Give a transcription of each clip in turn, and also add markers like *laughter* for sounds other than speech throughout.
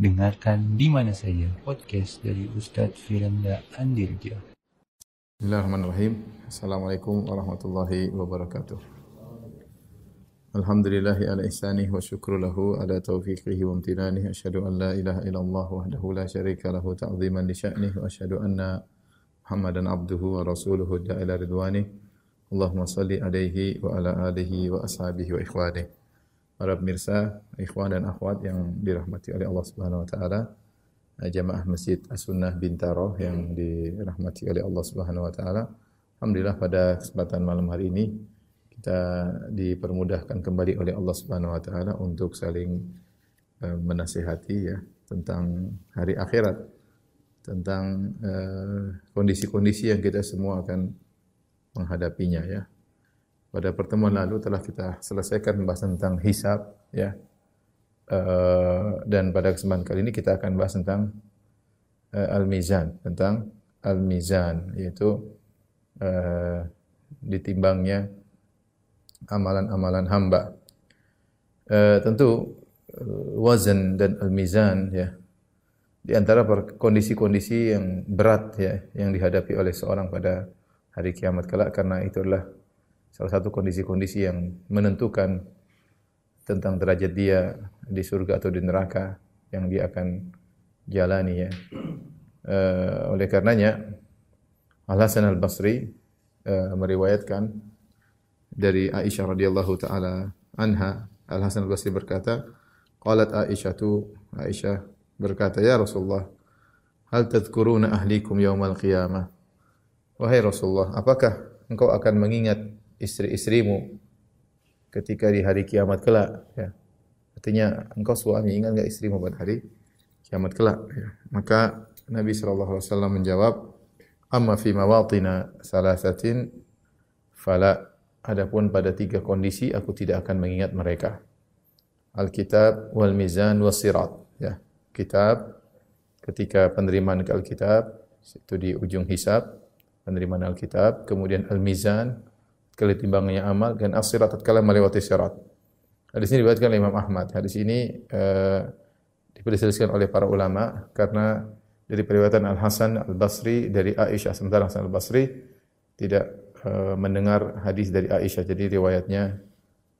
Dengarkan di mana saja podcast dari Ustadz Firanda Andirja. Bismillahirrahmanirrahim. Assalamualaikum warahmatullahi wabarakatuh. Alhamdulillahi ala ihsanih wa syukru lahu ala taufiqihi wa amtinanih. Asyhadu an la ilaha illallah wahdahu la syarika lahu ta'ziman li sya'nih wa asyhadu anna Muhammadan abduhu wa rasuluhu da'ila ridwanih. Allahumma salli alaihi wa ala alihi wa ashabihi wa ikhwanih para pemirsa, ikhwan dan akhwat yang dirahmati oleh Allah Subhanahu wa taala, eh, jamaah Masjid As-Sunnah Bintaro yang dirahmati oleh Allah Subhanahu wa taala. Alhamdulillah pada kesempatan malam hari ini kita dipermudahkan kembali oleh Allah Subhanahu wa taala untuk saling uh, menasihati ya tentang hari akhirat, tentang eh, kondisi-kondisi uh, yang kita semua akan menghadapinya ya. Pada pertemuan lalu telah kita selesaikan pembahasan tentang hisab ya. Uh, dan pada kesempatan kali ini kita akan bahas tentang uh, al-mizan, tentang al-mizan yaitu uh, ditimbangnya amalan-amalan hamba. Uh, tentu uh, wazan dan al-mizan ya di antara kondisi-kondisi yang berat ya yang dihadapi oleh seorang pada hari kiamat kelak karena itu adalah salah satu kondisi-kondisi yang menentukan tentang derajat dia di surga atau di neraka yang dia akan jalani ya. Uh, oleh karenanya Al Hasan Al Basri uh, meriwayatkan dari Aisyah radhiyallahu taala anha Al Hasan Al Basri berkata, qalat Aisyah tu Aisyah berkata, "Ya Rasulullah, hal tadhkuruna ahlikum yaumal qiyamah?" Wahai Rasulullah, apakah engkau akan mengingat istri-istrimu ketika di hari kiamat kelak ya. Artinya engkau suami ingat enggak istrimu pada hari kiamat kelak ya. Maka Nabi wasallam menjawab, "Amma fi mawatina salasatin fala adapun pada tiga kondisi aku tidak akan mengingat mereka." Alkitab wal mizan was sirat ya. Kitab ketika penerimaan ke Alkitab itu di ujung hisab penerimaan Alkitab, kemudian al-mizan kali timbangannya amal dan as-sirat tatkala melewati sirat. Hadis ini diriwayatkan oleh Imam Ahmad. Hadis ini uh, diperselisihkan oleh para ulama karena dari periwayatan Al Hasan Al Basri dari Aisyah sementara Hasan Al Basri tidak uh, mendengar hadis dari Aisyah jadi riwayatnya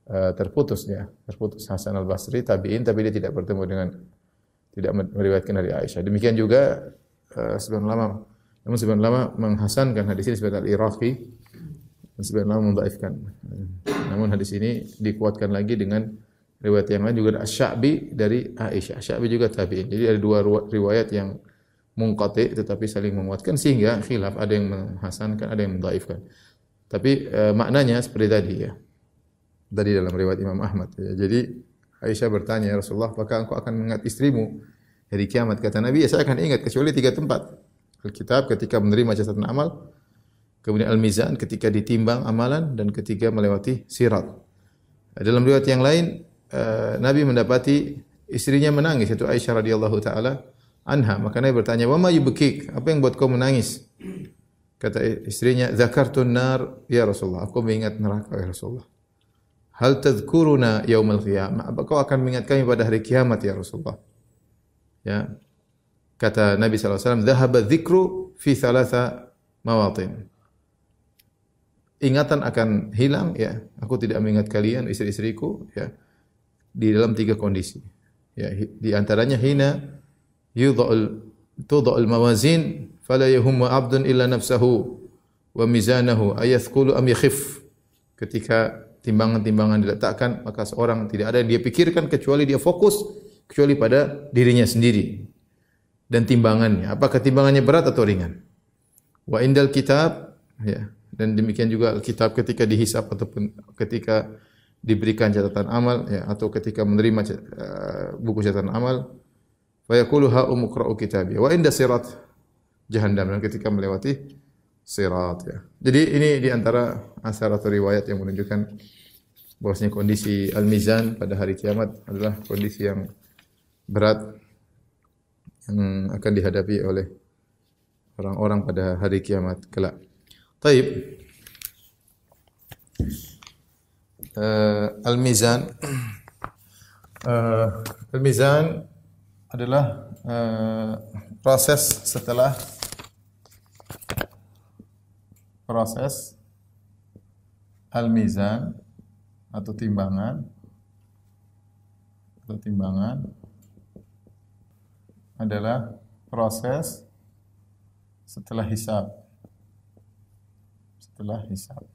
uh, terputus ya terputus Hasan Al Basri tabiin tapi dia tidak bertemu dengan tidak meriwayatkan dari Aisyah demikian juga uh, sebagian ulama namun sebagian ulama menghasankan hadis ini sebagai Al-Iraqi ulama mendhaifkan. Namun hadis ini dikuatkan lagi dengan riwayat yang lain juga Asy-Sya'bi dari Aisyah. Asy-Sya'bi juga tabi'in. Jadi ada dua riwayat yang munqati tetapi saling menguatkan sehingga khilaf ada yang menghasankan, ada yang mendhaifkan. Tapi e, maknanya seperti tadi ya. Tadi dalam riwayat Imam Ahmad ya. Jadi Aisyah bertanya, ya Rasulullah, apakah engkau akan mengingat istrimu hari kiamat? Kata Nabi, ya saya akan ingat kecuali tiga tempat. Alkitab ketika menerima catatan amal, kemudian al-mizan ketika ditimbang amalan dan ketika melewati sirat. Dalam riwayat yang lain uh, Nabi mendapati istrinya menangis itu Aisyah radhiyallahu taala anha. Maka Nabi bertanya wa ma yubkik? Apa yang buat kau menangis? Kata istrinya zakartun nar ya Rasulullah aku mengingat neraka ya Rasulullah. Hal tadhkuruna yaumal qiyamah? Apa kau akan mengingat kami pada hari kiamat ya Rasulullah? Ya. Kata Nabi sallallahu alaihi wasallam dhahaba dzikru fi thalatha mawatin ingatan akan hilang ya. Aku tidak mengingat kalian istri-istriku ya di dalam tiga kondisi. Ya di antaranya hina yudha'ul tudha'ul mawazin fala yahummu 'abdun illa nafsahu wa mizanahu ayathqulu am yakhif. Ketika timbangan-timbangan diletakkan maka seorang tidak ada yang dia pikirkan kecuali dia fokus kecuali pada dirinya sendiri dan timbangannya. Apakah timbangannya berat atau ringan? Wa indal kitab ya dan demikian juga kitab ketika dihisap ataupun ketika diberikan catatan amal ya atau ketika menerima uh, buku catatan amal fa yaqulu ha umqra'u kitabi wa inda sirat jahannam dan ketika melewati sirat ya. Jadi ini di antara asar atau riwayat yang menunjukkan bahwasanya kondisi al-mizan pada hari kiamat adalah kondisi yang berat yang akan dihadapi oleh orang-orang pada hari kiamat kelak. Taib. Uh, Al-Mizan. Uh, *clears throat* Al-Mizan adalah uh, proses setelah proses al-mizan atau timbangan atau timbangan adalah proses setelah hisab. Hisab.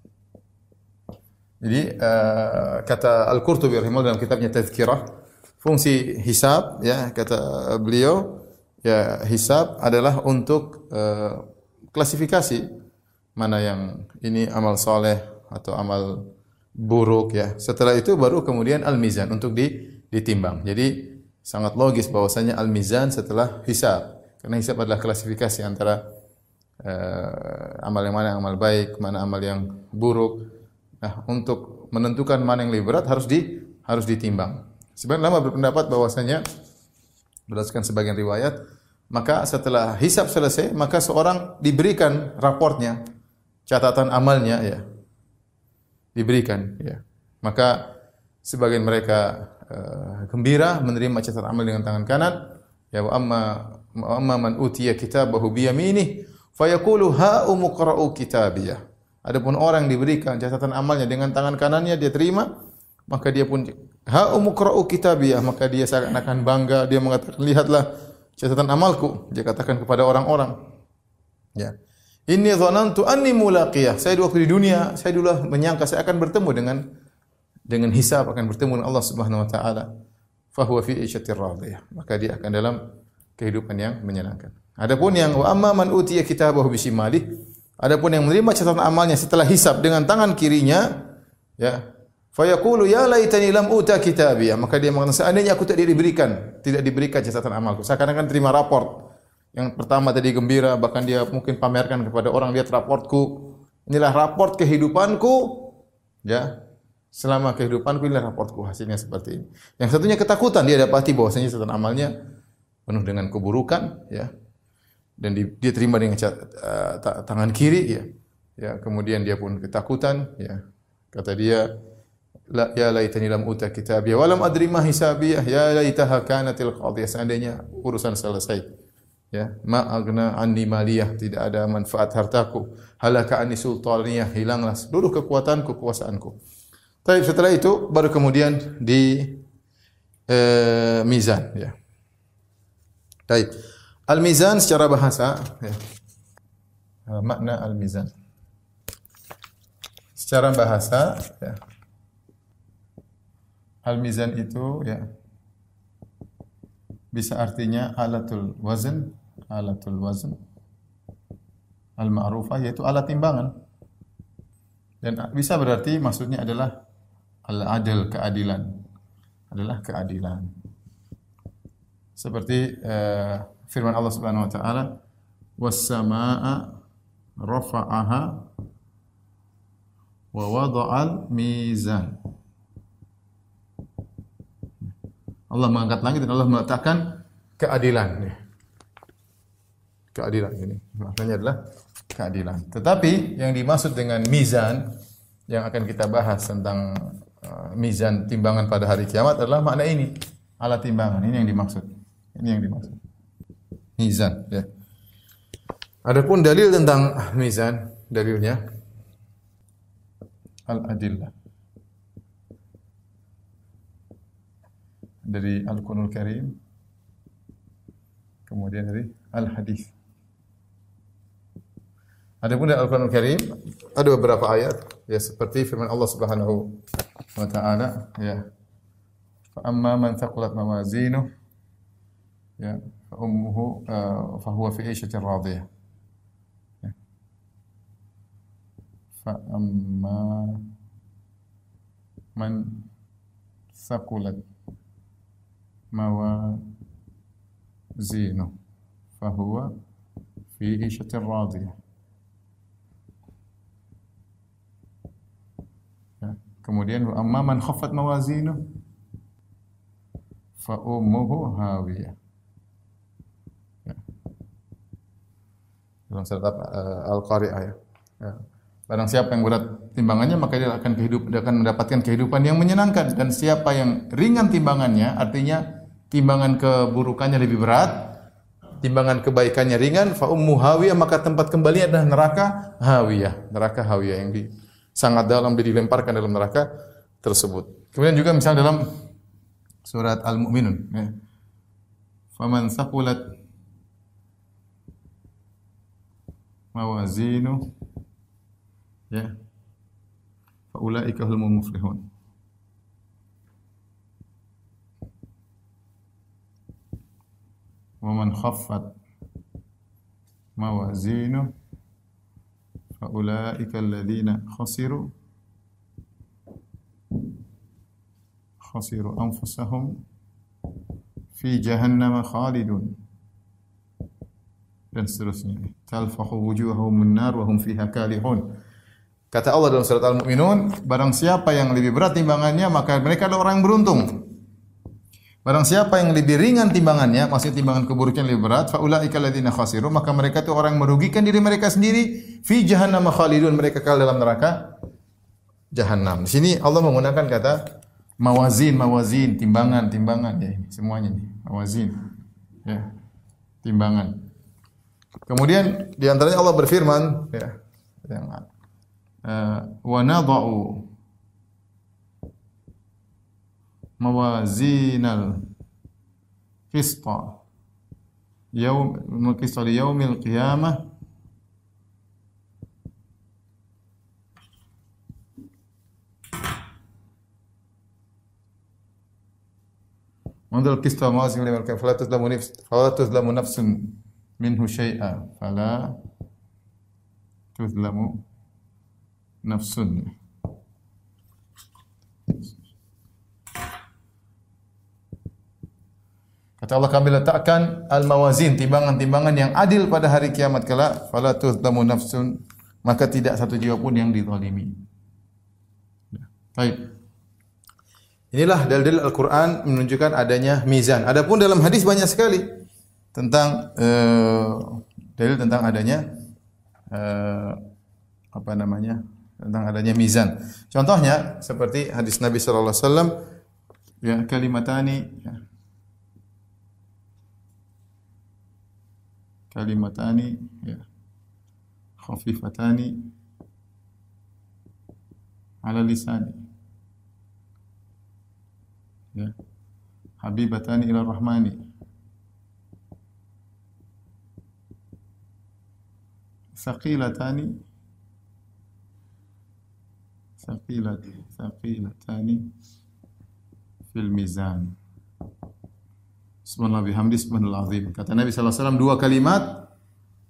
Jadi uh, kata Al-Qurtubi rahimahullah dalam kitabnya Tazkirah, fungsi hisab ya kata beliau ya hisab adalah untuk uh, klasifikasi mana yang ini amal soleh atau amal buruk ya. Setelah itu baru kemudian al-mizan untuk ditimbang. Jadi sangat logis bahwasanya al-mizan setelah hisab. Karena hisab adalah klasifikasi antara amal yang mana yang amal baik, mana amal yang buruk. Nah, untuk menentukan mana yang lebih berat harus di harus ditimbang. Sebagian lama berpendapat bahwasanya berdasarkan sebagian riwayat, maka setelah hisab selesai, maka seorang diberikan raportnya, catatan amalnya ya. Diberikan ya. Maka sebagian mereka uh, gembira menerima catatan amal dengan tangan kanan, ya wa amma wa amma man utiya kitabahu bi yaminih fayaqulu ha umqra'u kitabiyah. Adapun orang diberikan catatan amalnya dengan tangan kanannya dia terima, maka dia pun ha umqra'u kitabiyah, maka dia seakan-akan bangga, dia mengatakan lihatlah catatan amalku, dia katakan kepada orang-orang. Ya. Inni dhanantu anni mulaqiyah. Saya waktu di dunia, saya dulu menyangka saya akan bertemu dengan dengan hisab akan bertemu dengan Allah Subhanahu wa taala. Fahuwa fi isyatir radiyah. Maka dia akan dalam kehidupan yang menyenangkan. Adapun yang wa amma man utiya kitabahu bisimali, adapun yang menerima catatan amalnya setelah hisab dengan tangan kirinya, ya, Fayaqulu ya laitani lam uta kitabiyah. Maka dia mengatakan seandainya aku tidak diberikan, tidak diberikan catatan amalku. Seakan-akan terima raport. Yang pertama tadi gembira, bahkan dia mungkin pamerkan kepada orang lihat raportku. Inilah raport kehidupanku. Ya. Selama kehidupanku inilah raportku. Hasilnya seperti ini. Yang satunya ketakutan dia dapati bahwasanya catatan amalnya penuh dengan keburukan, ya. Dan dia terima dengan uh, tangan kiri, ya. Ya, kemudian dia pun ketakutan, ya. Kata dia, La ya laitani lam uta kitabiyah wa lam adri ma hisabiyah ya laitaha kanatil qadiyah seandainya urusan selesai ya ma agna anni maliyah tidak ada manfaat hartaku halaka anni sultaniyah hilanglah seluruh kekuatanku kekuasaanku tapi setelah itu baru kemudian di eh, mizan ya Baik. Al-mizan secara bahasa ya. makna al-mizan secara bahasa ya Al-mizan itu ya bisa artinya alatul wazn, alatul wazn. Al-ma'rufah yaitu alat timbangan. Dan bisa berarti maksudnya adalah al-adil, keadilan. Adalah keadilan. Seperti uh, firman Allah Subhanahu wa taala, "Was-samaa'a rafa'aha wa wada'al mizan." Allah mengangkat langit dan Allah meletakkan keadilan. Keadilan ini maknanya adalah keadilan. Tetapi yang dimaksud dengan mizan yang akan kita bahas tentang uh, mizan timbangan pada hari kiamat adalah makna ini, alat timbangan. Ini yang dimaksud. Ini yang dimaksud. Mizan, ya. Adapun dalil tentang mizan, dalilnya al-adillah. dari Al-Qur'anul Karim kemudian dari Al-Hadis. Adapun dari Al-Qur'anul Karim ada beberapa ayat ya seperti firman Allah Subhanahu wa taala ya. Fa amma man thaqulat mawazinuh فأمه آه، فهو في عيشة راضية. فأما من ثقلت موازينه فهو في عيشة راضية. Kemudian amma man khaffat mawazinuh fa ummuhu hawiyah. Dalam surat uh, Al-Qari'ah ya. ya. Barang siapa yang berat timbangannya maka dia akan kehidup dia akan mendapatkan kehidupan yang menyenangkan dan siapa yang ringan timbangannya artinya timbangan keburukannya lebih berat, timbangan kebaikannya ringan, fa ummu hawiyah maka tempat kembali adalah neraka hawiyah, neraka hawiyah yang di sangat dalam dilemparkan dalam neraka tersebut. Kemudian juga misalnya dalam surat Al-Mu'minun ya. Faman saqulat ya faulaika humul muflihun. ومن خفت موازينه فأولئك الذين خسروا خسروا أنفسهم في جهنم خالدون. dan seterusnya talfahu wujuhahum nar wa hum fiha kalihun kata Allah dalam surat Al-Mu'minun barang siapa yang lebih berat timbangannya maka mereka adalah orang yang beruntung Barang siapa yang lebih ringan timbangannya, maksudnya timbangan keburukan lebih berat, faulaika alladziina khasiru, maka mereka itu orang yang merugikan diri mereka sendiri fi jahannam khalidun, mereka kekal dalam neraka jahanam. Di sini Allah menggunakan kata mawazin, mawazin, timbangan, timbangan ya ini semuanya nih, mawazin. Ya. Timbangan. Kemudian di antaranya Allah berfirman ya yang uh, wa nadha'u mawazinal qista yaum qista li yaumil qiyamah. Mandal qista mawazin li tuzlamu nafs fala tuzlamu nafsun minhu syai'a fala tuzlamu nafsun Kata Allah kami letakkan al-mawazin, timbangan-timbangan yang adil pada hari kiamat kelak, fala tuzlamu nafsun, maka tidak satu jiwa pun yang dizalimi. Baik. Inilah dalil Al-Qur'an menunjukkan adanya mizan. Adapun dalam hadis banyak sekali tentang uh, dalil tentang adanya uh, apa namanya? tentang adanya mizan. Contohnya seperti hadis Nabi sallallahu alaihi wasallam ya kalimatani ya, kalimatani ya khafifatani ala lisani ya habibatani ila rahmani saqilatani saqilat saqilatani fil mizan Subhanallah bihamdi subhanallah. Kata Nabi SAW dua kalimat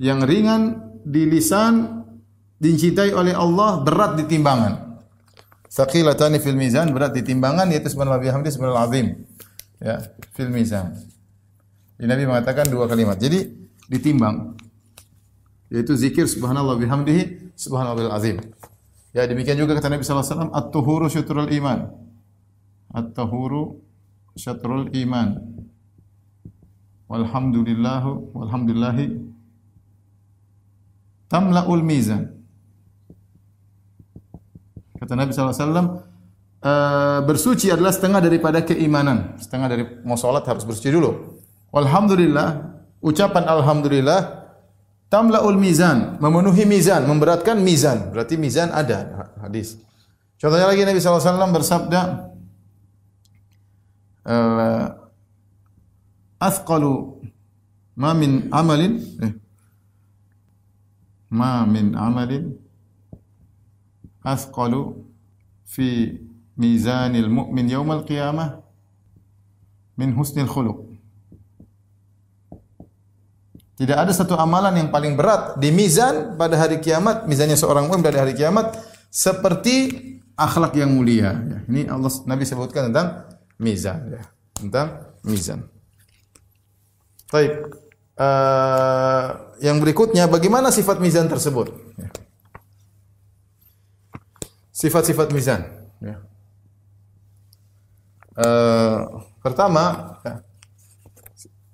yang ringan di lisan dicintai oleh Allah berat di timbangan. Saqilatani fil mizan berat di timbangan yaitu subhanallah bihamdi subhanallah. Ya, fil mizan. Nabi mengatakan dua kalimat. Jadi ditimbang yaitu zikir subhanallah bihamdihi subhanallah azim. Ya demikian juga kata Nabi SAW at-tuhuru syatrul iman. At-tuhuru syatrul iman walhamdulillahu walhamdulillahi tamla'ul mizan. Kata Nabi SAW, uh, eh, bersuci adalah setengah daripada keimanan. Setengah dari mau sholat harus bersuci dulu. Walhamdulillah, ucapan Alhamdulillah, tamla'ul mizan, memenuhi mizan, memberatkan mizan. Berarti mizan ada hadis. Contohnya lagi Nabi SAW bersabda, athqalu ma min amalin eh, ma min amalin athqalu fi mizanil mu'min yaumal qiyamah min husnil khuluq Tidak ada satu amalan yang paling berat di mizan pada hari kiamat, mizannya seorang mukmin pada hari kiamat seperti akhlak yang mulia. Ya, ini Allah Nabi sebutkan tentang mizan ya, tentang mizan. Baik. Uh, yang berikutnya bagaimana sifat mizan tersebut? Sifat-sifat mizan. Ya. Uh, pertama, ya,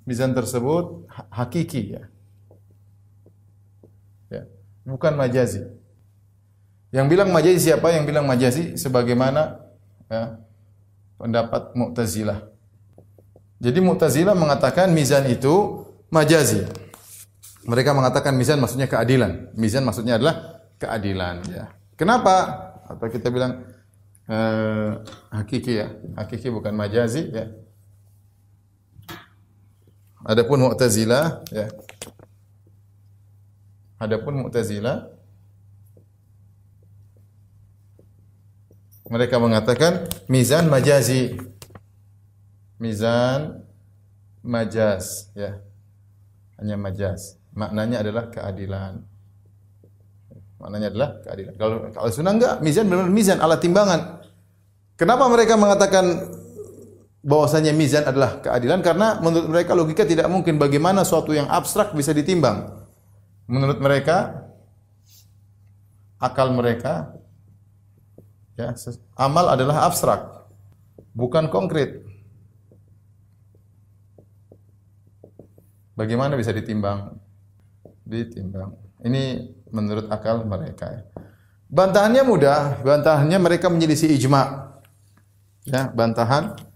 mizan tersebut hakiki ya. ya. Bukan majazi. Yang bilang majazi siapa? Yang bilang majazi sebagaimana ya, pendapat Mu'tazilah. Jadi Mu'tazilah mengatakan mizan itu majazi. Mereka mengatakan mizan maksudnya keadilan. Mizan maksudnya adalah keadilan ya. Kenapa? Atau kita bilang eh, hakiki ya. Hakiki bukan majazi ya. Adapun Mu'tazilah ya. Adapun Mu'tazilah mereka mengatakan mizan majazi. Mizan majaz ya. Hanya majaz. Maknanya adalah keadilan. Maknanya adalah keadilan. Kalau kalau sunnah enggak, mizan benar mizan alat timbangan. Kenapa mereka mengatakan bahwasanya mizan adalah keadilan? Karena menurut mereka logika tidak mungkin bagaimana suatu yang abstrak bisa ditimbang. Menurut mereka akal mereka ya amal adalah abstrak, bukan konkret. Bagaimana bisa ditimbang? Ditimbang. Ini menurut akal mereka. Ya. Bantahannya mudah, bantahannya mereka menyelisih ijma. Ya, bantahan.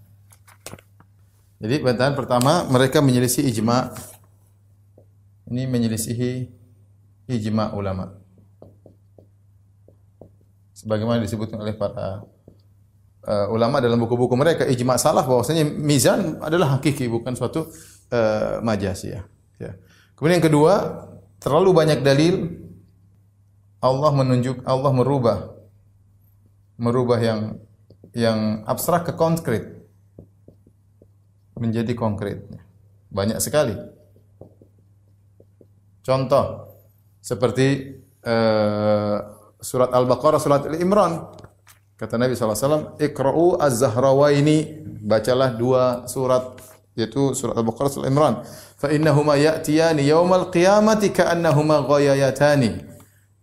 Jadi bantahan pertama mereka menyelisih ijma. Ini menyelisihi ijma ulama. Sebagaimana disebutkan oleh para uh, ulama dalam buku-buku mereka ijma salaf bahwasanya mizan adalah hakiki bukan suatu uh, ya. Kemudian yang kedua, terlalu banyak dalil Allah menunjuk Allah merubah merubah yang yang abstrak ke konkret menjadi konkret. Banyak sekali. Contoh seperti uh, surat Al-Baqarah, surat Al-Imran. Kata Nabi SAW, Ikra'u az-Zahrawaini. Bacalah dua surat yaitu surat Al-Baqarah surat Al-Imran. Fa innahuma ya'tiyani yaumal qiyamati ka'annahuma ghayayatani.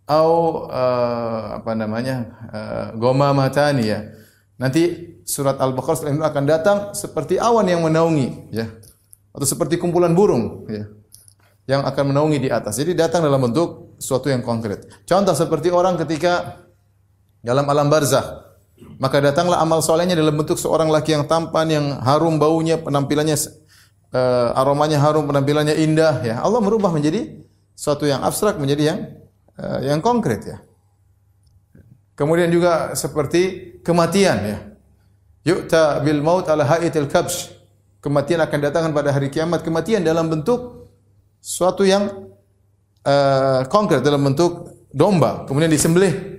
Au uh, apa namanya? Uh, gomamatani ya. Nanti surat Al-Baqarah Al-Imran akan datang seperti awan yang menaungi ya. Atau seperti kumpulan burung ya. Yang akan menaungi di atas. Jadi datang dalam bentuk sesuatu yang konkret. Contoh seperti orang ketika dalam alam barzah maka datanglah amal solehnya dalam bentuk seorang laki yang tampan, yang harum baunya, penampilannya uh, aromanya harum, penampilannya indah. Ya Allah merubah menjadi suatu yang abstrak menjadi yang uh, yang konkret ya. Kemudian juga seperti kematian ya. Yu'ta bil maut ala haitil kabsh. Kematian akan datangkan pada hari kiamat. Kematian dalam bentuk suatu yang uh, konkret dalam bentuk domba. Kemudian disembelih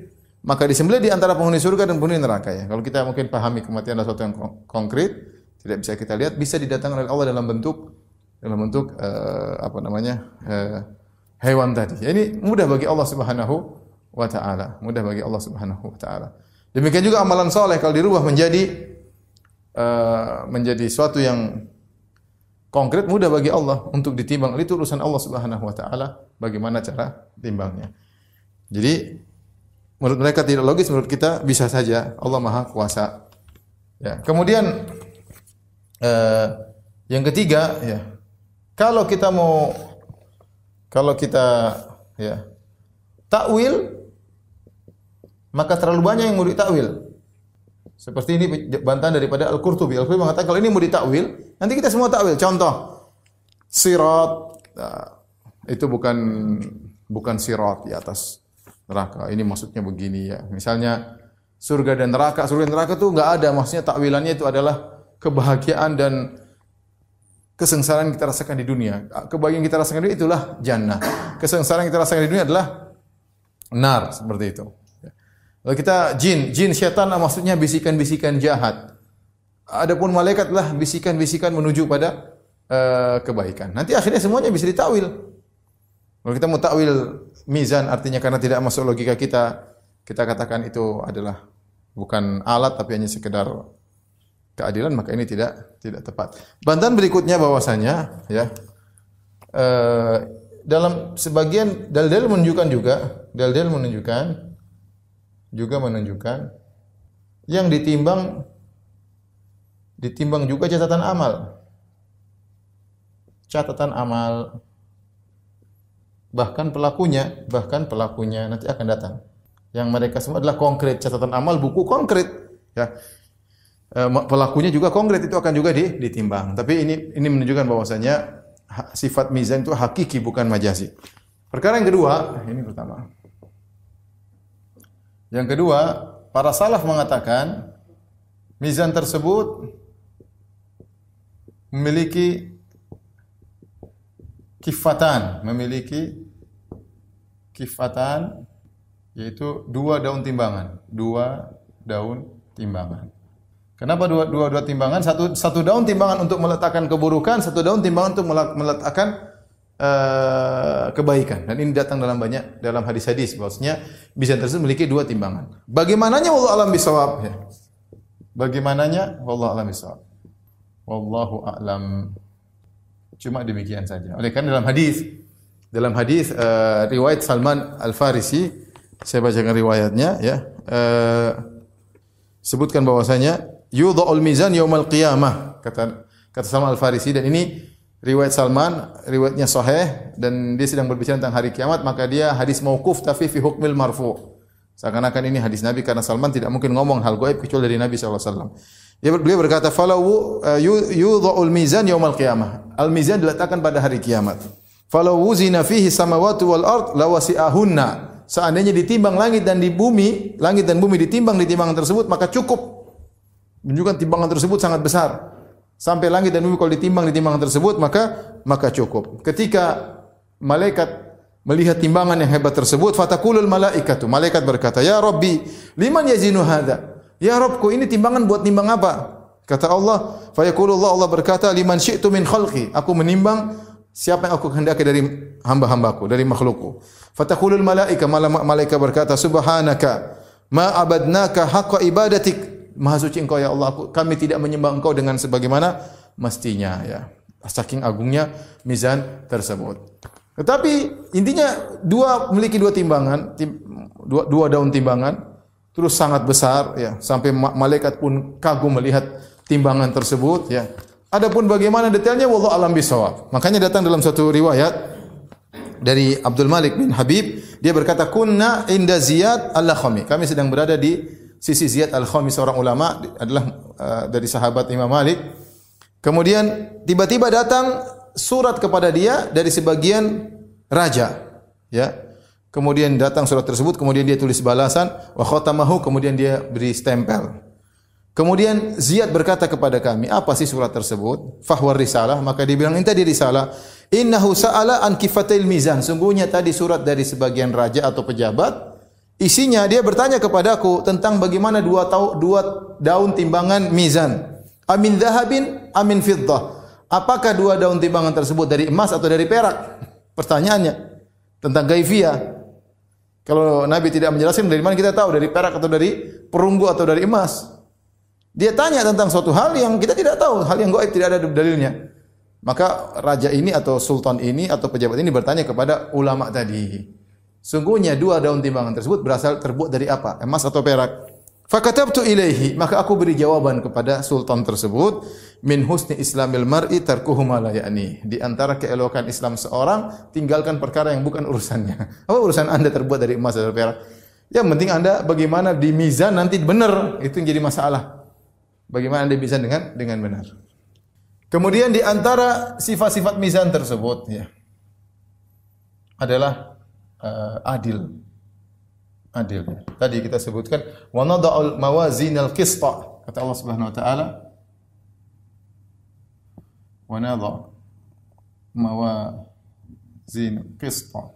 maka disembelih di antara penghuni surga dan penghuni neraka ya. Kalau kita mungkin pahami kematian adalah sesuatu yang konkret, tidak bisa kita lihat, bisa didatangkan oleh Allah dalam bentuk dalam bentuk uh, apa namanya? Uh, hewan tadi. Ya, ini mudah bagi Allah Subhanahu wa taala. Mudah bagi Allah Subhanahu wa taala. Demikian juga amalan soleh kalau dirubah menjadi uh, menjadi suatu yang konkret mudah bagi Allah untuk ditimbang. Itu urusan Allah Subhanahu wa taala bagaimana cara timbangnya. Jadi menurut mereka tidak logis, menurut kita bisa saja. Allah Maha Kuasa. Ya. Kemudian eh, yang ketiga, ya, kalau kita mau kalau kita ya takwil maka terlalu banyak yang mau ditakwil. Seperti ini bantahan daripada Al-Qurtubi. Al-Qurtubi mengatakan kalau ini mau ditakwil, nanti kita semua takwil. Contoh, sirat nah, itu bukan bukan sirat di atas neraka. Ini maksudnya begini ya. Misalnya surga dan neraka, surga dan neraka itu enggak ada. Maksudnya takwilannya itu adalah kebahagiaan dan kesengsaraan yang kita rasakan di dunia. Kebahagiaan yang kita rasakan di dunia itulah jannah. Kesengsaraan yang kita rasakan di dunia adalah nar seperti itu. Lalu kita jin, jin setan maksudnya bisikan-bisikan jahat. Adapun malaikat adalah bisikan-bisikan menuju pada uh, kebaikan. Nanti akhirnya semuanya bisa ditawil. Kalau kita mau takwil mizan artinya karena tidak masuk logika kita, kita katakan itu adalah bukan alat tapi hanya sekedar keadilan maka ini tidak tidak tepat. Bantahan berikutnya bahwasanya ya eh, dalam sebagian dalil-dalil menunjukkan juga dalil-dalil menunjukkan juga menunjukkan yang ditimbang ditimbang juga catatan amal. Catatan amal bahkan pelakunya, bahkan pelakunya nanti akan datang. Yang mereka semua adalah konkret catatan amal buku konkret, ya. eh, pelakunya juga konkret itu akan juga ditimbang. Tapi ini ini menunjukkan bahwasanya sifat mizan itu hakiki bukan majazi. Perkara yang kedua, ini pertama. Yang kedua, para salaf mengatakan mizan tersebut memiliki kifatan, memiliki kifatan yaitu dua daun timbangan, dua daun timbangan. Kenapa dua, dua, dua timbangan? Satu, satu daun timbangan untuk meletakkan keburukan, satu daun timbangan untuk meletakkan uh, kebaikan. Dan ini datang dalam banyak dalam hadis-hadis bahwasanya bisa tersebut memiliki dua timbangan. Bagaimananya wallahu alam bisawab ya. Bagaimananya wallahu alam bisawab. Wallahu a'lam. Cuma demikian saja. Oleh karena dalam hadis dalam hadis uh, riwayat Salman Al Farisi saya bacakan riwayatnya ya uh, sebutkan bahwasanya yudha'ul mizan yaumal qiyamah kata kata Salman Al Farisi dan ini riwayat Salman riwayatnya sahih dan dia sedang berbicara tentang hari kiamat maka dia hadis mauquf tapi fi hukmil marfu seakan-akan ini hadis Nabi karena Salman tidak mungkin ngomong hal gaib kecuali dari Nabi wasallam dia beliau berkata, "Falau uh, yudha'ul mizan yaumal qiyamah." Al mizan diletakkan pada hari kiamat. Falau wuzina fihi samawati wal ard lawasi'ahunna. Seandainya ditimbang langit dan di bumi, langit dan bumi ditimbang di timbangan tersebut, maka cukup. Menunjukkan timbangan tersebut sangat besar. Sampai langit dan bumi kalau ditimbang di timbangan tersebut, maka maka cukup. Ketika malaikat melihat timbangan yang hebat tersebut, fatakulul malaikatu. Malaikat berkata, "Ya Rabbi, liman yazinu hadza?" Ya Robku, ini timbangan buat nimbang apa? Kata Allah, fayaqulullah Allah berkata, liman syi'tu min khalqi. Aku menimbang siapa yang aku kehendaki dari hamba-hambaku, dari makhlukku. Fataqulul malaika, malaikat berkata, subhanaka ma abadnaka haqqa ibadatik. Maha suci engkau ya Allah, aku, kami tidak menyembah engkau dengan sebagaimana mestinya ya. Saking agungnya mizan tersebut. Tetapi intinya dua memiliki dua timbangan, tim, dua, dua daun timbangan terus sangat besar ya sampai malaikat pun kagum melihat timbangan tersebut ya adapun bagaimana detailnya wallahu alam bisawab makanya datang dalam satu riwayat dari Abdul Malik bin Habib dia berkata kunna inda Ziyad al-Khami kami sedang berada di sisi Ziyad al-Khami seorang ulama adalah uh, dari sahabat Imam Malik kemudian tiba-tiba datang surat kepada dia dari sebagian raja ya Kemudian datang surat tersebut, kemudian dia tulis balasan, wa khatamahu, kemudian dia beri stempel. Kemudian Ziyad berkata kepada kami, apa sih surat tersebut? Fahwar risalah, maka dia bilang, ini tadi risalah. Innahu sa'ala an kifatil mizan. Sungguhnya tadi surat dari sebagian raja atau pejabat. Isinya dia bertanya kepadaku tentang bagaimana dua, tau, dua daun timbangan mizan. Amin zahabin, amin fiddah. Apakah dua daun timbangan tersebut dari emas atau dari perak? Pertanyaannya tentang gaifiyah. Kalau Nabi tidak menjelaskan dari mana kita tahu dari perak atau dari perunggu atau dari emas. Dia tanya tentang suatu hal yang kita tidak tahu, hal yang gaib tidak ada dalilnya. Maka raja ini atau sultan ini atau pejabat ini bertanya kepada ulama tadi. Sungguhnya dua daun timbangan tersebut berasal terbuat dari apa? Emas atau perak? Fakatabtu ilaihi, maka aku beri jawaban kepada sultan tersebut, min husni islamil mar'i tarkuhu la. Di antara keelokan Islam seorang, tinggalkan perkara yang bukan urusannya. *laughs* Apa urusan Anda terbuat dari emas atau perak? Yang penting Anda bagaimana di mizan nanti benar, itu yang jadi masalah. Bagaimana Anda mizan dengan dengan benar. Kemudian di antara sifat-sifat mizan tersebut ya adalah uh, adil adil. Tadi kita sebutkan wa nada'ul mawazinal qista kata Allah Subhanahu wa taala wa nadha mawazin qista.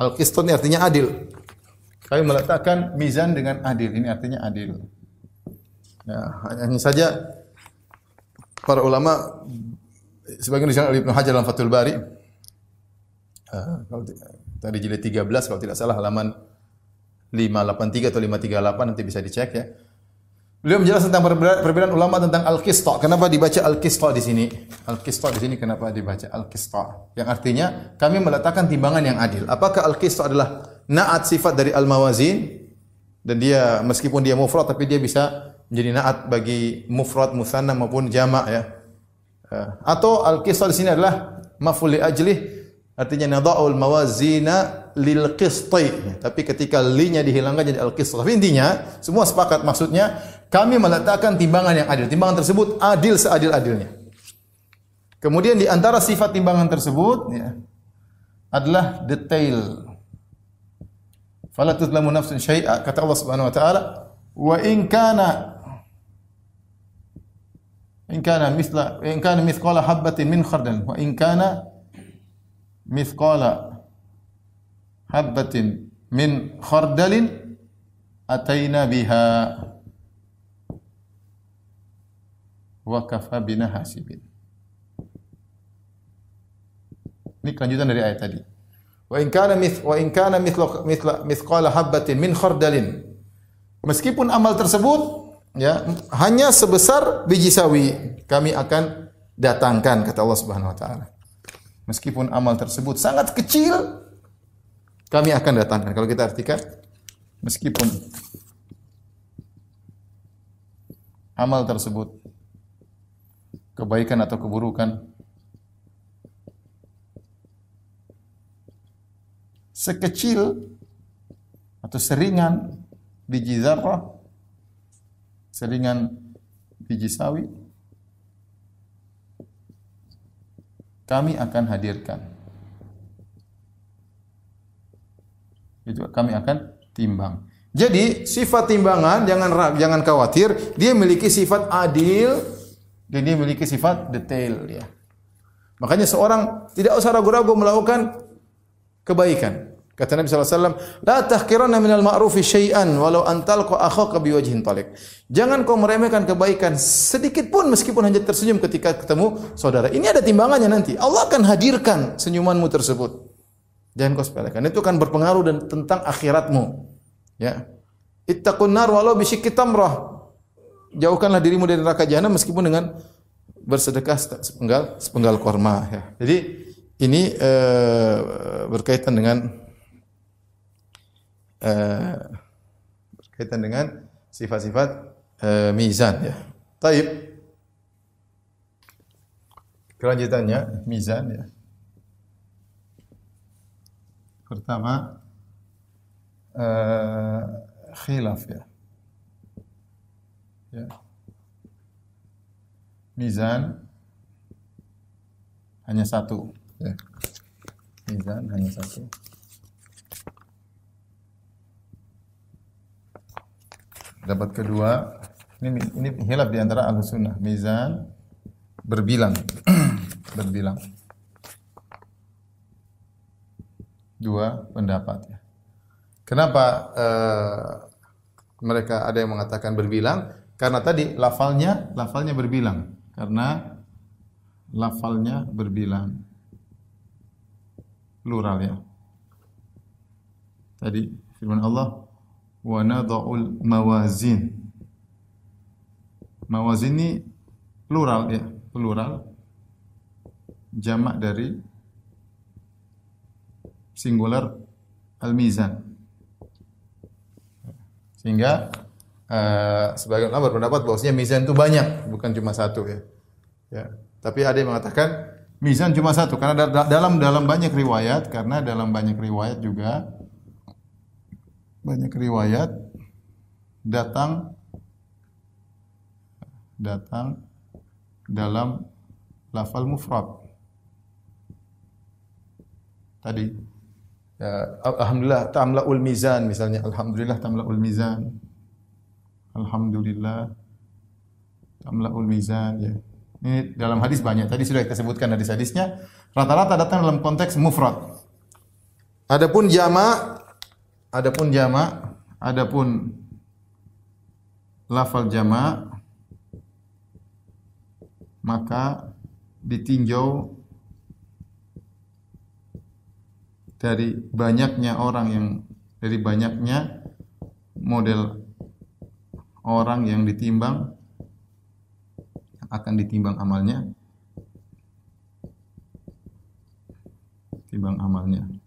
Al qista ini artinya adil. Kami meletakkan mizan dengan adil. Ini artinya adil. Ya, hanya saja para ulama sebagian disebut Ibnu Hajar dalam Fathul Bari kalau Tadi jilid 13 kalau tidak salah halaman 583 atau 538 nanti bisa dicek ya. Beliau menjelaskan tentang perbedaan ulama tentang al-qista. Kenapa dibaca al-qista di sini? Al-qista di sini kenapa dibaca al-qista? Yang artinya kami meletakkan timbangan yang adil. Apakah al-qista adalah naat sifat dari al-mawazin dan dia meskipun dia mufrad tapi dia bisa menjadi naat bagi mufrad, musanna maupun jamak ya. Eh, atau al-qista di sini adalah maf'ul li ajlih Artinya nada'ul mawazina lil qisti. Tapi ketika li-nya dihilangkan jadi al qist. Tapi intinya semua sepakat maksudnya kami meletakkan timbangan yang adil. Timbangan tersebut adil seadil-adilnya. Kemudian di antara sifat timbangan tersebut ya, adalah detail. Fala tuzlamu nafsun syai'a kata Allah Subhanahu wa taala wa in kana in kana mithla in kana mithqala habatin min khardal wa in kana mithqala habatin min khardalin ataina biha wa kafa bina hasibin Ini kelanjutan dari ayat tadi. Wa in kana mith wa in kana mithla mithla mithqala habatin min khardalin. Meskipun amal tersebut ya hanya sebesar biji sawi, kami akan datangkan kata Allah Subhanahu wa taala. Meskipun amal tersebut sangat kecil, kami akan datangkan. Kalau kita artikan meskipun amal tersebut kebaikan atau keburukan sekecil atau seringan biji zarrah, seringan biji sawi, kami akan hadirkan. Itu kami akan timbang. Jadi sifat timbangan jangan jangan khawatir, dia memiliki sifat adil dan dia memiliki sifat detail dia. Makanya seorang tidak usah ragu-ragu melakukan kebaikan. Kata Nabi SAW, La tahkiranna minal ma'rufi syai'an walau antal ko akhaka biwajhin talik. Jangan kau meremehkan kebaikan sedikit pun meskipun hanya tersenyum ketika ketemu saudara. Ini ada timbangannya nanti. Allah akan hadirkan senyumanmu tersebut. Jangan kau sepelekan. Itu akan berpengaruh dan tentang akhiratmu. Ya. Ittaqun nar walau bisyikki tamrah. Jauhkanlah dirimu dari neraka jahanam meskipun dengan bersedekah sepenggal sepenggal korma ya. Jadi ini uh, berkaitan dengan uh, berkaitan dengan sifat-sifat uh, mizan ya. Taib. Kelanjutannya mizan ya. Pertama uh, khilaf ya. ya. Mizan hanya satu ya. Mizan hanya satu. Dapat kedua, ini ini hilaf di antara ahlu sunnah. Mizan berbilang, *clears throat* berbilang. Dua pendapat ya. Kenapa uh, mereka ada yang mengatakan berbilang? Karena tadi lafalnya, lafalnya berbilang. Karena lafalnya berbilang. Plural ya. Tadi firman Allah wa nadha'ul mawazin. Mawazin ini plural ya, plural. Jamak dari singular al-mizan. Sehingga uh, sebagian ulama berpendapat bahwasanya mizan itu banyak, bukan cuma satu ya. Ya. Tapi ada yang mengatakan mizan cuma satu karena dalam dalam banyak riwayat karena dalam banyak riwayat juga banyak riwayat datang datang dalam lafal mufrad. Tadi ya, alhamdulillah tamlaul mizan misalnya alhamdulillah tamlaul mizan. Alhamdulillah tamlaul mizan ya. Ini dalam hadis banyak. Tadi sudah kita sebutkan hadis-hadisnya. Rata-rata datang dalam konteks mufrad. Adapun jama Adapun jama, adapun lafal jama maka ditinjau dari banyaknya orang yang dari banyaknya model orang yang ditimbang akan ditimbang amalnya. Timbang amalnya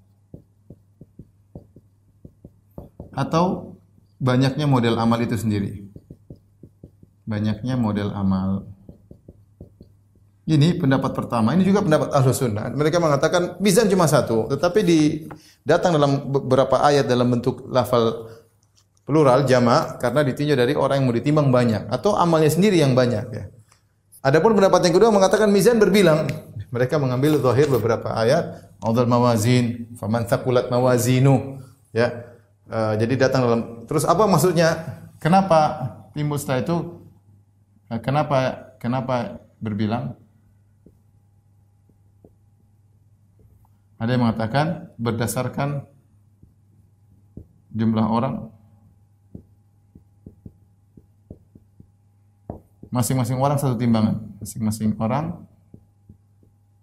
atau banyaknya model amal itu sendiri. Banyaknya model amal. Ini pendapat pertama. Ini juga pendapat ahlu sunnah. Mereka mengatakan mizan cuma satu, tetapi di datang dalam beberapa ayat dalam bentuk lafal plural jama karena ditinjau dari orang yang mau ditimbang banyak atau amalnya sendiri yang banyak ya. Adapun pendapat yang kedua mengatakan mizan berbilang. Mereka mengambil zahir beberapa ayat, Audal mawazin, faman thaqulat mawazinu, ya. Uh, jadi datang dalam terus apa maksudnya? Kenapa timbul setelah itu uh, kenapa kenapa berbilang? Ada yang mengatakan berdasarkan jumlah orang masing-masing orang satu timbangan, masing-masing orang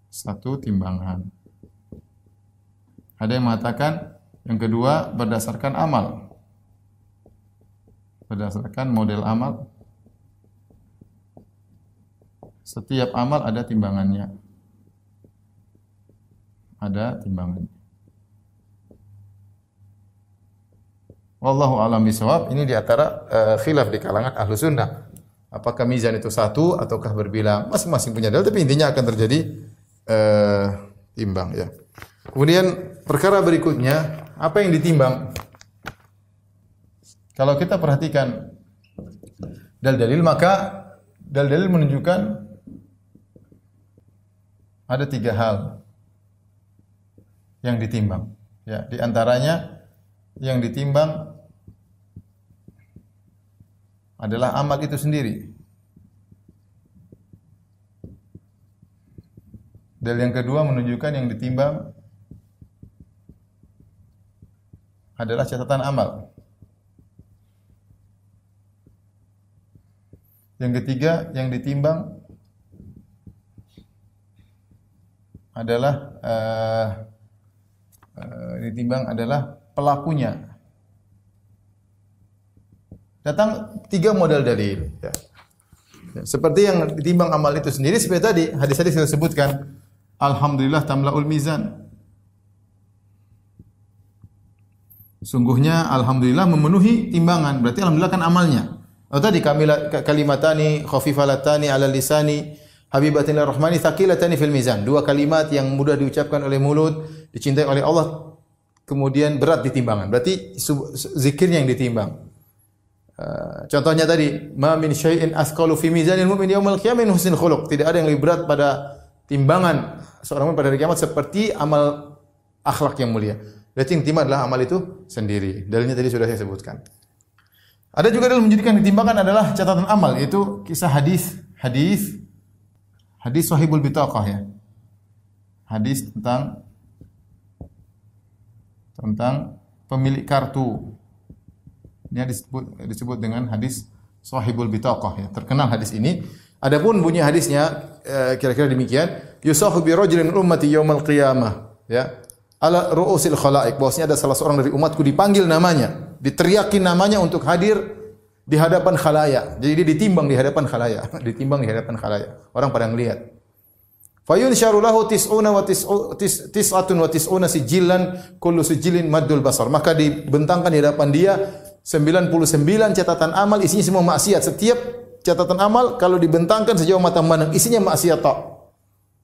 satu timbangan. Ada yang mengatakan yang kedua berdasarkan amal. Berdasarkan model amal. Setiap amal ada timbangannya ada timbangan. Wallahu alam bisawab. Ini di antara uh, khilaf di kalangan ahlu sunnah. Apakah mizan itu satu ataukah berbilang? Masing-masing punya dalil, tapi intinya akan terjadi uh, timbang ya. Kemudian perkara berikutnya, apa yang ditimbang? Kalau kita perhatikan dalil-dalil maka dalil-dalil menunjukkan ada tiga hal yang ditimbang. Ya, di antaranya yang ditimbang adalah amal itu sendiri. Dan yang kedua menunjukkan yang ditimbang adalah catatan amal. Yang ketiga yang ditimbang adalah uh, uh, ditimbang adalah pelakunya. Datang tiga model dalil. Ya. Ya, seperti yang ditimbang amal itu sendiri seperti tadi hadis tadi saya sebutkan. Alhamdulillah tamlaul mizan. Sungguhnya alhamdulillah memenuhi timbangan. Berarti alhamdulillah kan amalnya. Oh tadi kalimatani khafifalatani ala lisani habibatin rahmani thaqilatani fil mizan. Dua kalimat yang mudah diucapkan oleh mulut, dicintai oleh Allah, kemudian berat di timbangan. Berarti zikirnya yang ditimbang. Uh, contohnya tadi, ma min syai'in asqalu fi mizanil mu'min yaumil qiyamah min husnil khuluq. Tidak ada yang lebih berat pada timbangan seorang mukmin pada hari kiamat seperti amal akhlak yang mulia. Berarti timbang adalah amal itu sendiri. Dalilnya tadi sudah saya sebutkan. Ada juga dalam menjadikan ditimbangan adalah catatan amal, yaitu kisah hadis, hadis Hadis sahibul bitaqah ya. Hadis tentang tentang pemilik kartu. Ini disebut disebut dengan hadis sahibul bitaqah ya. Terkenal hadis ini. Adapun bunyi hadisnya eh, kira-kira demikian, yusahu bi rajulin ummati yaumal qiyamah ya. Ala ru'usil khalaik bahwasanya ada salah seorang dari umatku dipanggil namanya, diteriakin namanya untuk hadir di hadapan khalayak. Jadi dia ditimbang di hadapan khalayak, *laughs* ditimbang di hadapan khalayak. Orang pada ngelihat. Fayun syarulahu tis'una wa tis'atun wa tis'una sijilan kullu sijilin maddul basar. Maka dibentangkan di hadapan dia 99 catatan amal isinya semua maksiat. Setiap catatan amal kalau dibentangkan sejauh mata memandang isinya maksiat tok.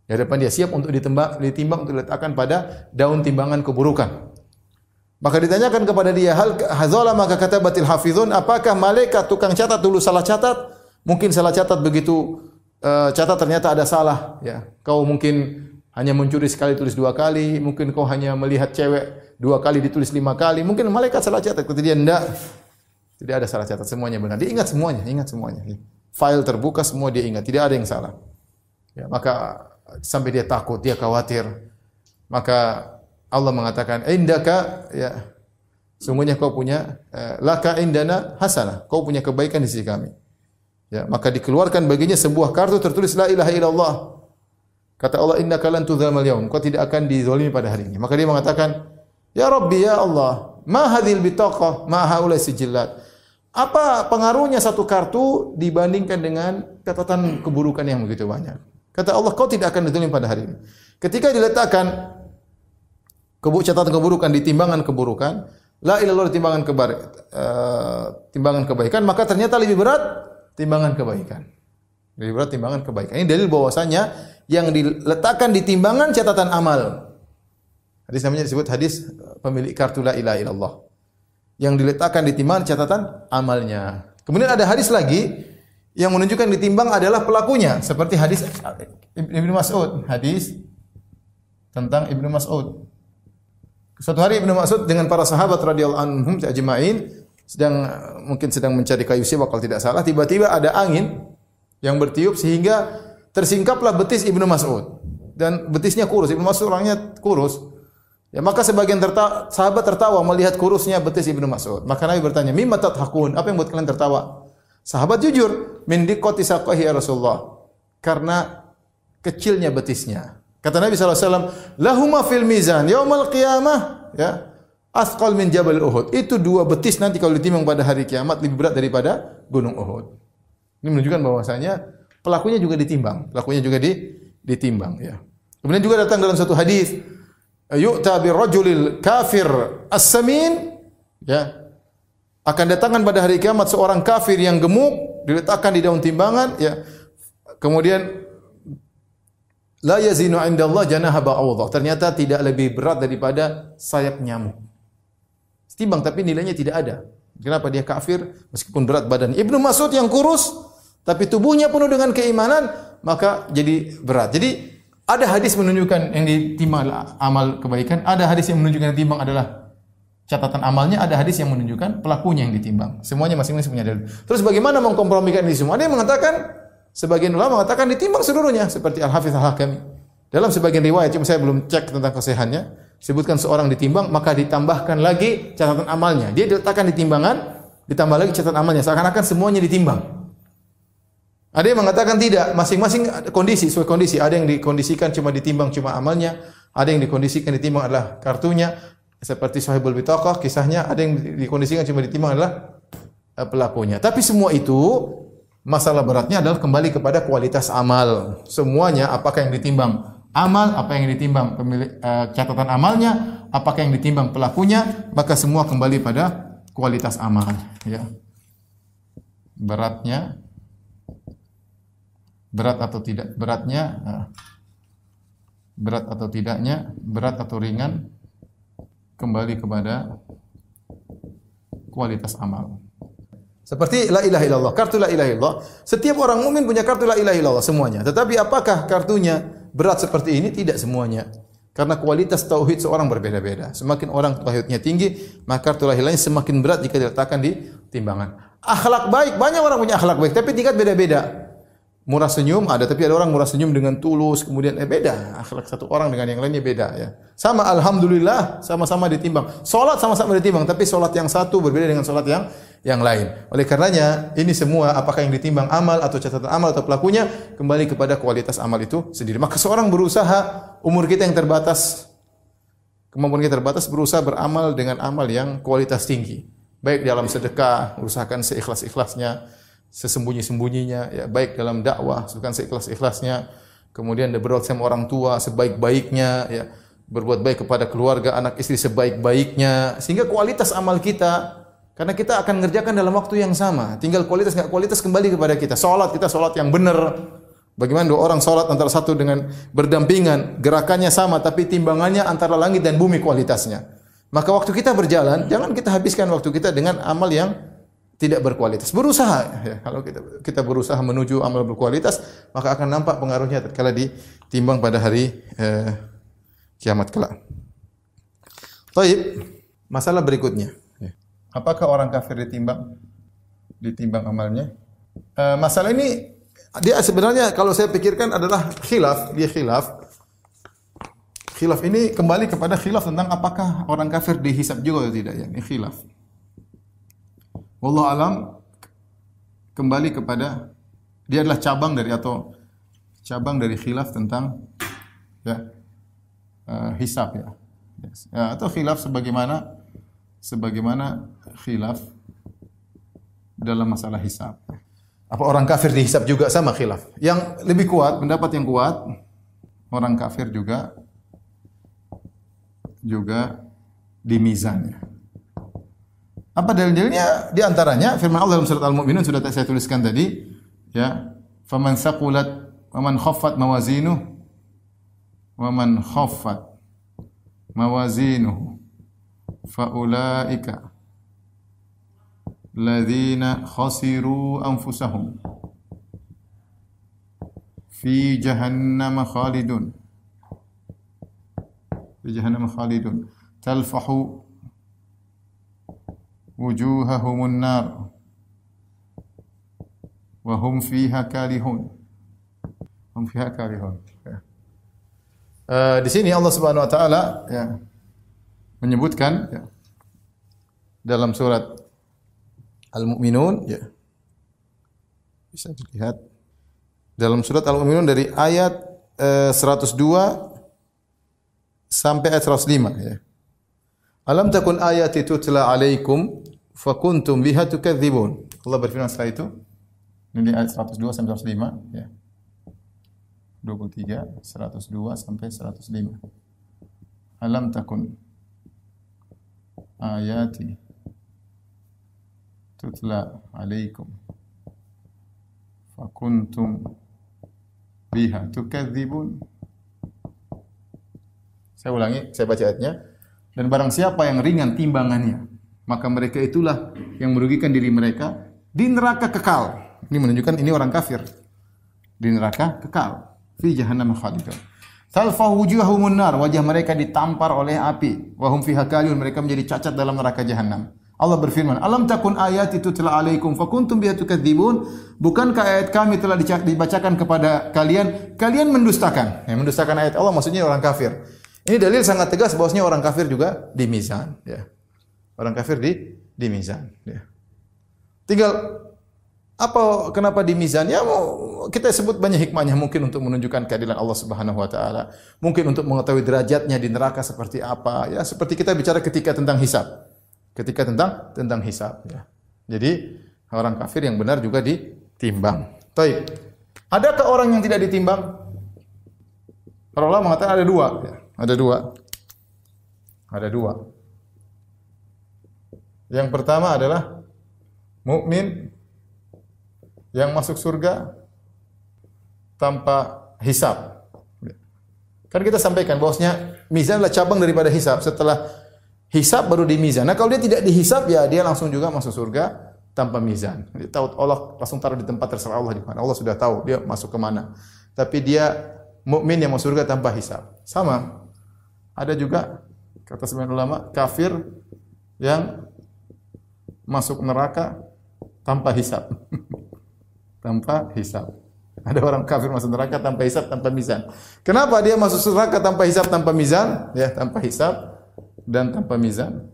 Di hadapan dia siap untuk ditimbang, ditimbang untuk diletakkan pada daun timbangan keburukan. Maka ditanyakan kepada dia, hal hazala maka kata batil hafizun, apakah malaikat tukang catat dulu salah catat? Mungkin salah catat begitu uh, catat ternyata ada salah. Ya, kau mungkin hanya mencuri sekali tulis dua kali, mungkin kau hanya melihat cewek dua kali ditulis lima kali, mungkin malaikat salah catat. Kata dia enggak, tidak ada salah catat, semuanya benar. Dia ingat semuanya, ingat semuanya. File terbuka semua dia ingat, tidak ada yang salah. Ya, maka sampai dia takut, dia khawatir. Maka Allah mengatakan indaka ya sungguhnya kau punya eh, laka indana hasanah kau punya kebaikan di sisi kami. Ya maka dikeluarkan baginya sebuah kartu tertulis la ilaha illallah. Kata Allah innaka lan tudzamal yaum kau tidak akan dizalimi pada hari ini. Maka dia mengatakan ya rabbi ya Allah ma hadhil bitaqah ma haula sijillat apa pengaruhnya satu kartu dibandingkan dengan catatan keburukan yang begitu banyak kata Allah kau tidak akan dizalimi pada hari ini ketika diletakkan Kebu catatan keburukan di timbangan keburukan, la ilallah di timbangan uh, timbangan kebaikan, maka ternyata lebih berat timbangan kebaikan. Lebih berat timbangan kebaikan. Ini dalil bahwasanya yang diletakkan di timbangan catatan amal. Hadis namanya disebut hadis pemilik kartu la ilaha illallah. Yang diletakkan di timbangan catatan amalnya. Kemudian ada hadis lagi yang menunjukkan ditimbang adalah pelakunya seperti hadis Ibnu Mas'ud, hadis tentang Ibnu Mas'ud. Suatu hari Ibnu Mas'ud dengan para sahabat radhiyallahu anhum ajma'in sedang mungkin sedang mencari kayu siwa kalau tidak salah, tiba-tiba ada angin yang bertiup sehingga tersingkaplah betis Ibnu Mas'ud dan betisnya kurus. Ibnu Mas'ud orangnya kurus. Ya maka sebagian terta sahabat tertawa melihat kurusnya betis Ibnu Mas'ud. Maka Nabi bertanya, "Mimma tadhakun?" Apa yang buat kalian tertawa? Sahabat jujur, "Min diqqati saqahi ya Rasulullah." Karena kecilnya betisnya. Kata Nabi SAW, lahuma fil mizan yaumal qiyamah ya asqal min jabal Uhud. Itu dua betis nanti kalau ditimbang pada hari kiamat lebih berat daripada gunung Uhud. Ini menunjukkan bahwasanya pelakunya juga ditimbang, pelakunya juga di, ditimbang ya. Kemudian juga datang dalam satu hadis, yu'ta rajulil kafir as-samin ya. Akan datangkan pada hari kiamat seorang kafir yang gemuk diletakkan di daun timbangan ya. Kemudian La yazinu indallah janaha. Ternyata tidak lebih berat daripada sayap nyamuk. Timbang tapi nilainya tidak ada. Kenapa dia kafir meskipun berat badan? Ibnu Mas'ud yang kurus tapi tubuhnya penuh dengan keimanan, maka jadi berat. Jadi ada hadis menunjukkan yang ditimbang amal kebaikan, ada hadis yang menunjukkan yang adalah catatan amalnya, ada hadis yang menunjukkan pelakunya yang ditimbang. Semuanya masing-masing punya dalil. Terus bagaimana mengkompromikan ini semua? Ada yang mengatakan Sebagian ulama mengatakan ditimbang seluruhnya seperti Al-Hafiz Al-Hakami. Dalam sebagian riwayat, cuma saya belum cek tentang kesehannya, sebutkan seorang ditimbang, maka ditambahkan lagi catatan amalnya. Dia diletakkan di timbangan, ditambah lagi catatan amalnya. Seakan-akan semuanya ditimbang. Ada yang mengatakan tidak, masing-masing kondisi, sesuai kondisi. Ada yang dikondisikan cuma ditimbang cuma amalnya, ada yang dikondisikan ditimbang adalah kartunya, seperti Sahibul Bitaqah, kisahnya, ada yang dikondisikan cuma ditimbang adalah eh, pelakunya. Tapi semua itu Masalah beratnya adalah kembali kepada kualitas amal. Semuanya apakah yang ditimbang amal, apa yang ditimbang pemilik uh, catatan amalnya, apakah yang ditimbang pelakunya, maka semua kembali pada kualitas amal, ya. Beratnya berat atau tidak beratnya uh, berat atau tidaknya, berat atau ringan kembali kepada kualitas amal. Seperti la ilaha illallah, kartu la ilaha illallah. Setiap orang mukmin punya kartu la ilaha illallah semuanya. Tetapi apakah kartunya berat seperti ini? Tidak semuanya. Karena kualitas tauhid seorang berbeda-beda. Semakin orang tauhidnya tinggi, maka kartu la ilaha semakin berat jika diletakkan di timbangan. Akhlak baik, banyak orang punya akhlak baik, tapi tingkat beda-beda murah senyum ada tapi ada orang murah senyum dengan tulus kemudian eh beda. Akhlak satu orang dengan yang lainnya beda ya. Sama alhamdulillah sama-sama ditimbang. Salat sama-sama ditimbang tapi salat yang satu berbeda dengan salat yang yang lain. Oleh karenanya ini semua apakah yang ditimbang amal atau catatan amal atau pelakunya kembali kepada kualitas amal itu sendiri. Maka seorang berusaha umur kita yang terbatas kemampuan kita terbatas berusaha beramal dengan amal yang kualitas tinggi. Baik dalam sedekah usahakan seikhlas-ikhlasnya sesembunyi-sembunyinya ya baik dalam dakwah sukan seikhlas-ikhlasnya kemudian berbuat sama orang tua sebaik-baiknya ya berbuat baik kepada keluarga anak istri sebaik-baiknya sehingga kualitas amal kita karena kita akan mengerjakan dalam waktu yang sama. Tinggal kualitas nggak kualitas kembali kepada kita. Salat kita salat yang benar. Bagaimana dua orang salat antara satu dengan berdampingan gerakannya sama tapi timbangannya antara langit dan bumi kualitasnya. Maka waktu kita berjalan jangan kita habiskan waktu kita dengan amal yang tidak berkualitas. Berusaha ya. Kalau kita kita berusaha menuju amal berkualitas, maka akan nampak pengaruhnya tatkala ditimbang pada hari eh, kiamat kelak. Baik, masalah berikutnya. Ya. Apakah orang kafir ditimbang ditimbang amalnya? Eh, masalah ini dia sebenarnya kalau saya pikirkan adalah khilaf, dia khilaf. Khilaf ini kembali kepada khilaf tentang apakah orang kafir dihisap juga atau tidak ya. Ini khilaf. Wallahu alam kembali kepada dia adalah cabang dari atau cabang dari khilaf tentang ya uh, hisab ya. Yes. ya atau khilaf sebagaimana sebagaimana khilaf dalam masalah hisab. Apa orang kafir dihisab juga sama khilaf? Yang lebih kuat, pendapat yang kuat, orang kafir juga juga di ya. Apa dalil-dalilnya? Di antaranya firman Allah dalam surat Al-Mu'minun sudah saya tuliskan tadi, ya. Faman saqulat wa man khaffat mawazinu wa man khaffat mawazinuhu fa ulaika ladzina khasiru anfusahum fi jahannam khalidun fi jahannam khalidun talfahu wujuhahumun nar wa hum fiha kalihun. Hum fiha kalihun. Uh, di sini Allah Subhanahu wa taala ya, menyebutkan ya, dalam surat Al-Mu'minun ya. Bisa dilihat. Dalam surat Al-Mu'minun dari ayat uh, 102 sampai ayat 105 ya. Alam takun ayati tutla alaikum fakuntum biha tukadzibun. Allah berfirman setelah itu ini ayat 102 sampai 105 ya. 23, 102 sampai 105. Alam takun ayati tutla alaikum fakuntum biha tukadzibun. Saya ulangi, saya baca ayatnya. Dan barang siapa yang ringan timbangannya, maka mereka itulah yang merugikan diri mereka di neraka kekal. Ini menunjukkan ini orang kafir. Di neraka kekal fi jahannam khalidun. Talfa wujuhahumun nar, wajah mereka ditampar oleh api. Wahum fiha kalun, mereka menjadi cacat dalam neraka jahanam. Allah berfirman, "Alam takun ayati tutla alaikum fakuntum biha tukadzibun?" Bukankah ayat kami telah dibacakan kepada kalian, kalian mendustakan? Ya, mendustakan ayat Allah maksudnya orang kafir. Ini dalil sangat tegas bahwasanya orang kafir juga di mizan, ya. Orang kafir di di mizan, ya. Tinggal apa kenapa di mizan? Ya kita sebut banyak hikmahnya mungkin untuk menunjukkan keadilan Allah Subhanahu wa taala. Mungkin untuk mengetahui derajatnya di neraka seperti apa. Ya seperti kita bicara ketika tentang hisab. Ketika tentang tentang hisab ya. Jadi orang kafir yang benar juga ditimbang. Baik. Adakah orang yang tidak ditimbang? Para ulama mengatakan ada dua, ya. Ada dua. Ada dua. Yang pertama adalah mukmin yang masuk surga tanpa hisab. Kan kita sampaikan bahwasanya mizan adalah cabang daripada hisab. Setelah hisab baru di mizan. Nah, kalau dia tidak dihisab ya dia langsung juga masuk surga tanpa mizan. Dia tahu Allah langsung taruh di tempat terserah Allah di mana. Allah sudah tahu dia masuk ke mana. Tapi dia mukmin yang masuk surga tanpa hisab. Sama. Ada juga kata sebagian ulama kafir yang masuk neraka tanpa hisab. *laughs* tanpa hisab. Ada orang kafir masuk neraka tanpa hisab, tanpa mizan. Kenapa dia masuk neraka tanpa hisab, tanpa mizan? Ya, tanpa hisab dan tanpa mizan.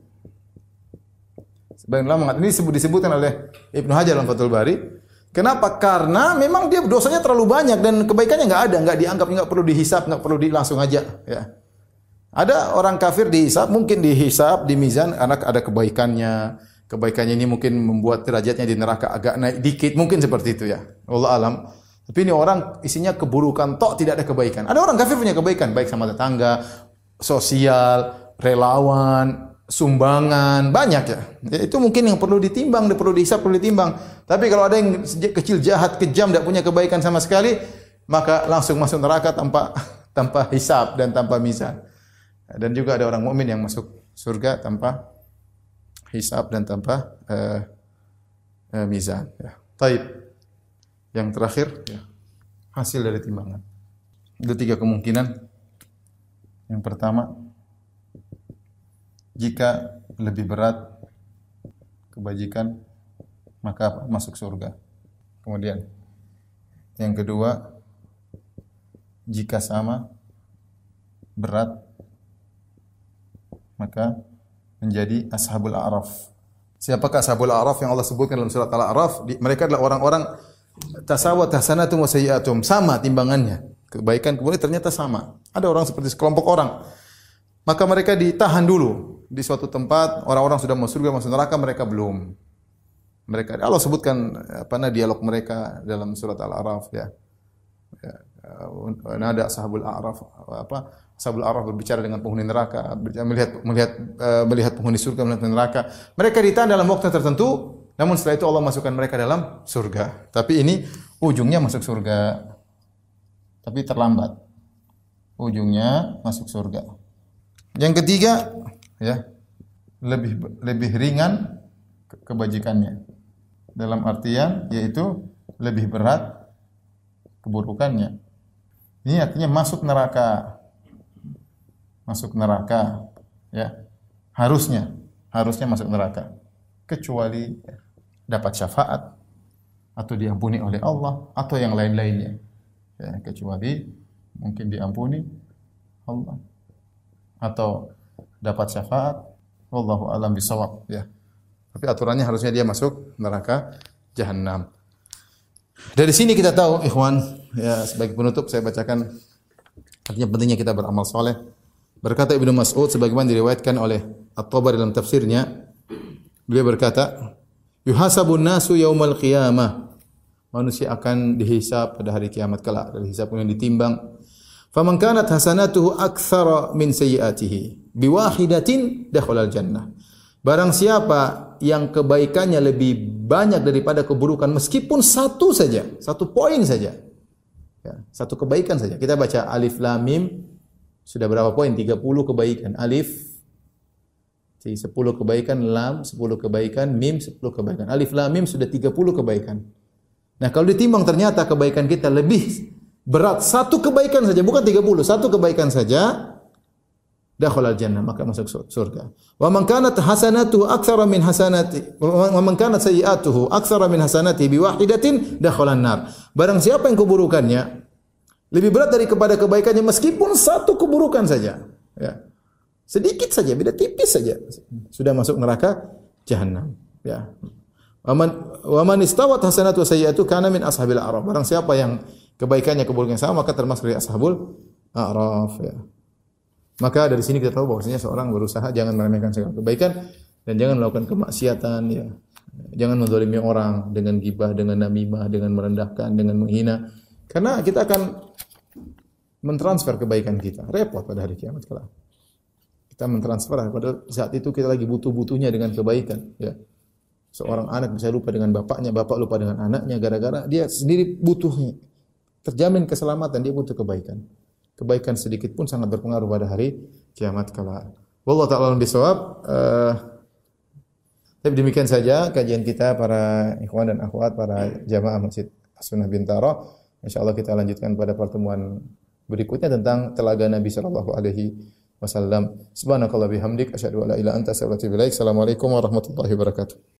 Sebagian ulama ini disebut disebutkan oleh Ibnu Hajar dalam Fathul Bari. Kenapa? Karena memang dia dosanya terlalu banyak dan kebaikannya nggak ada, nggak dianggap, nggak perlu dihisap, nggak perlu di langsung aja. Ya. Ada orang kafir dihisap, mungkin dihisap, di mizan, anak ada kebaikannya, kebaikannya ini mungkin membuat derajatnya di neraka agak naik dikit, mungkin seperti itu ya. Allah alam. Tapi ini orang isinya keburukan, tok tidak ada kebaikan. Ada orang kafir punya kebaikan, baik sama tetangga, sosial, relawan, sumbangan, banyak ya. ya. Itu mungkin yang perlu ditimbang, perlu dihisap, perlu ditimbang. Tapi kalau ada yang kecil jahat, kejam, tidak punya kebaikan sama sekali, maka langsung masuk neraka tanpa *laughs* tanpa hisap dan tanpa mizan. Dan juga ada orang mukmin yang masuk surga tanpa hisab dan tanpa uh, uh, mizan. Ya. Taib. Yang terakhir, ya, hasil dari timbangan. Ada tiga kemungkinan. Yang pertama, jika lebih berat kebajikan, maka masuk surga. Kemudian, yang kedua, jika sama berat, maka menjadi ashabul a'raf. Siapakah ashabul a'raf yang Allah sebutkan dalam surat Al-A'raf? Mereka adalah orang-orang tasawat hasanatum wa sayyi'atum, sama timbangannya. Kebaikan kemudian ternyata sama. Ada orang seperti sekelompok orang. Maka mereka ditahan dulu di suatu tempat, orang-orang sudah masuk surga, masuk neraka, mereka belum. Mereka Allah sebutkan apa nah dialog mereka dalam surat Al-A'raf ya. ya. Nada ashabul a'raf apa Sabul Araf berbicara dengan penghuni neraka, melihat melihat uh, melihat penghuni surga, melihat neraka. Mereka ditahan dalam waktu tertentu, namun setelah itu Allah masukkan mereka dalam surga. Tapi ini ujungnya masuk surga. Tapi terlambat. ujungnya masuk surga. Yang ketiga, ya, lebih lebih ringan kebajikannya. Dalam artian yaitu lebih berat keburukannya. Ini artinya masuk neraka. Masuk neraka, ya. Harusnya, harusnya masuk neraka. Kecuali dapat syafaat atau diampuni oleh Allah atau yang lain-lainnya. Ya, kecuali mungkin diampuni Allah atau dapat syafaat wallahu alam bisawab ya. Tapi aturannya harusnya dia masuk neraka jahanam. Dari sini kita tahu ikhwan ya sebagai penutup saya bacakan artinya pentingnya kita beramal soleh. Berkata Ibnu Mas'ud sebagaimana diriwayatkan oleh At-Tabari dalam tafsirnya beliau berkata yuhasabun nasu yaumal qiyamah manusia akan dihisab pada hari kiamat kelak dari hisab yang ditimbang Faman kanat hasanatuhu aktsara min sayyiatihi biwahidatin dakhala jannah. Barang siapa yang kebaikannya lebih banyak daripada keburukan meskipun satu saja, satu poin saja. Ya, satu kebaikan saja. Kita baca alif lam mim sudah berapa poin? 30 kebaikan. Alif 10 kebaikan, lam 10 kebaikan, mim 10 kebaikan. Alif lam mim sudah 30 kebaikan. Nah, kalau ditimbang ternyata kebaikan kita lebih berat satu kebaikan saja bukan 30 satu kebaikan saja dakhala jannah maka masuk surga wa man kanat hasanatuhu aktsara min hasanati wa man kanat sayiatuhu aktsara min hasanati bi wahidatin dakhala nar barang siapa yang keburukannya lebih berat dari kepada kebaikannya meskipun satu keburukan saja ya sedikit saja beda tipis saja sudah masuk neraka jahanam ya Waman waman istawat hasanatu sayyi'atu kana min ashabil a'raf. Barang siapa yang kebaikannya keburukan sama maka termasuk dari ashabul a'raf ya. Maka dari sini kita tahu bahwasanya seorang berusaha jangan meremehkan segala kebaikan dan jangan melakukan kemaksiatan ya. Jangan mendolimi orang dengan gibah, dengan namimah, dengan merendahkan, dengan menghina. Karena kita akan mentransfer kebaikan kita. Repot pada hari kiamat kelak. Kita mentransfer pada saat itu kita lagi butuh-butuhnya dengan kebaikan, ya. Seorang anak bisa lupa dengan bapaknya, bapak lupa dengan anaknya gara-gara dia sendiri butuhnya terjamin keselamatan, dia butuh kebaikan. Kebaikan sedikit pun sangat berpengaruh pada hari kiamat kala. Wallahu taala bisawab. Uh, tapi demikian saja kajian kita para ikhwan dan akhwat, para jamaah Masjid Sunnah Bintaro. Insyaallah kita lanjutkan pada pertemuan berikutnya tentang telaga Nabi sallallahu alaihi wasallam. Subhanakallah bihamdik asyhadu an la ilaha illa anta astaghfiruka wa atubu ilaik. Assalamualaikum warahmatullahi wabarakatuh.